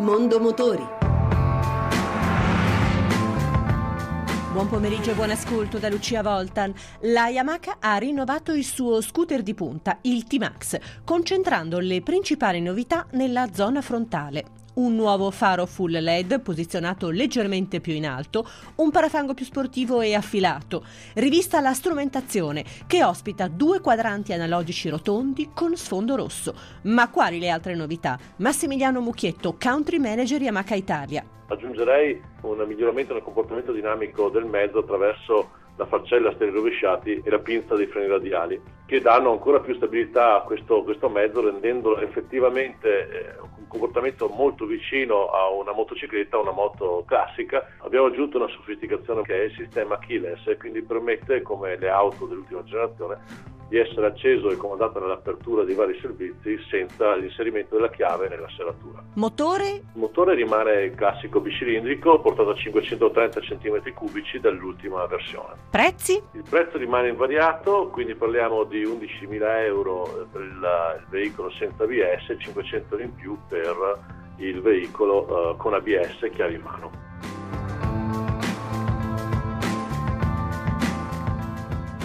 Mondo Motori. Buon pomeriggio e buon ascolto da Lucia Voltan. La Yamaha ha rinnovato il suo scooter di punta, il T-Max, concentrando le principali novità nella zona frontale un nuovo faro full LED posizionato leggermente più in alto, un parafango più sportivo e affilato, rivista la strumentazione che ospita due quadranti analogici rotondi con sfondo rosso. Ma quali le altre novità? Massimiliano Mucchietto, Country Manager Yamaha Italia. Aggiungerei un miglioramento nel comportamento dinamico del mezzo attraverso la farcella a steli rovesciati e la pinza dei freni radiali, che danno ancora più stabilità a questo, questo mezzo, rendendolo effettivamente eh, un comportamento molto vicino a una motocicletta, a una moto classica. Abbiamo aggiunto una sofisticazione che è il sistema keyless e quindi permette, come le auto dell'ultima generazione, di essere acceso e comandato nell'apertura di vari servizi senza l'inserimento della chiave nella serratura. Motore? Il motore rimane il classico bicilindrico portato a 530 cm3 dall'ultima versione. Prezzi? Il prezzo rimane invariato, quindi parliamo di 11.000 euro per il, veicolo senza ABS e 500 in più per il veicolo uh, con ABS chiave in mano.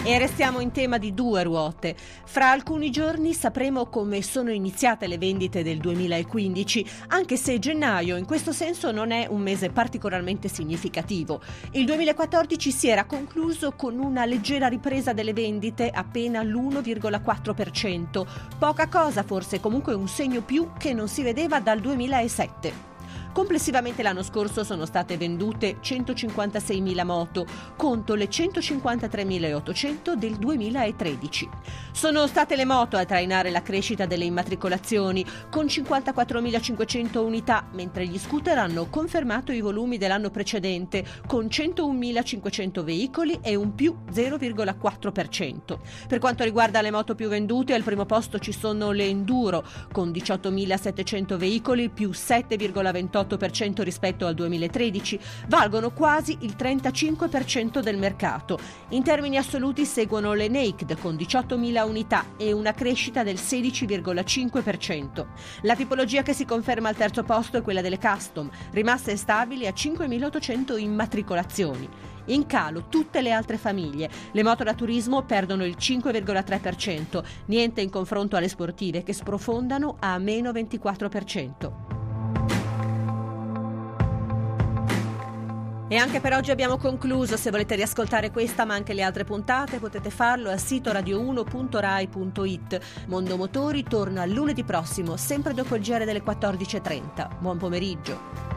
E restiamo in tema di due ruote. Fra alcuni giorni sapremo come sono iniziate le vendite del 2015, anche se gennaio in questo senso non è un mese particolarmente significativo. Il 2014 si era concluso con una leggera ripresa delle vendite, appena l'1,4%. Poca cosa, forse comunque un segno più che non si vedeva dal 2007. Complessivamente l'anno scorso sono state vendute 156.000 moto contro le 153.800 del 2013. Sono state le moto a trainare la crescita delle immatricolazioni con 54.500 unità, mentre gli scooter hanno confermato i volumi dell'anno precedente con 101.500 veicoli e un più 0,4%. Per quanto riguarda le moto più vendute, al primo posto ci sono le Enduro con 18.700 veicoli più 7,28 28% rispetto al 2013, valgono quasi il 35% del mercato. In termini assoluti seguono le Naked con 18.000 unità e una crescita del 16,5%. La tipologia che si conferma al terzo posto è quella delle Custom, rimaste stabili a 5.800 immatricolazioni. In calo tutte le altre famiglie. Le moto da turismo perdono il 5,3%, niente in confronto alle sportive che sprofondano a meno 24%. E anche per oggi abbiamo concluso. Se volete riascoltare questa ma anche le altre puntate potete farlo al sito radio1.rai.it. Mondo Motori torna lunedì prossimo, sempre dopo il GR delle 14.30. Buon pomeriggio.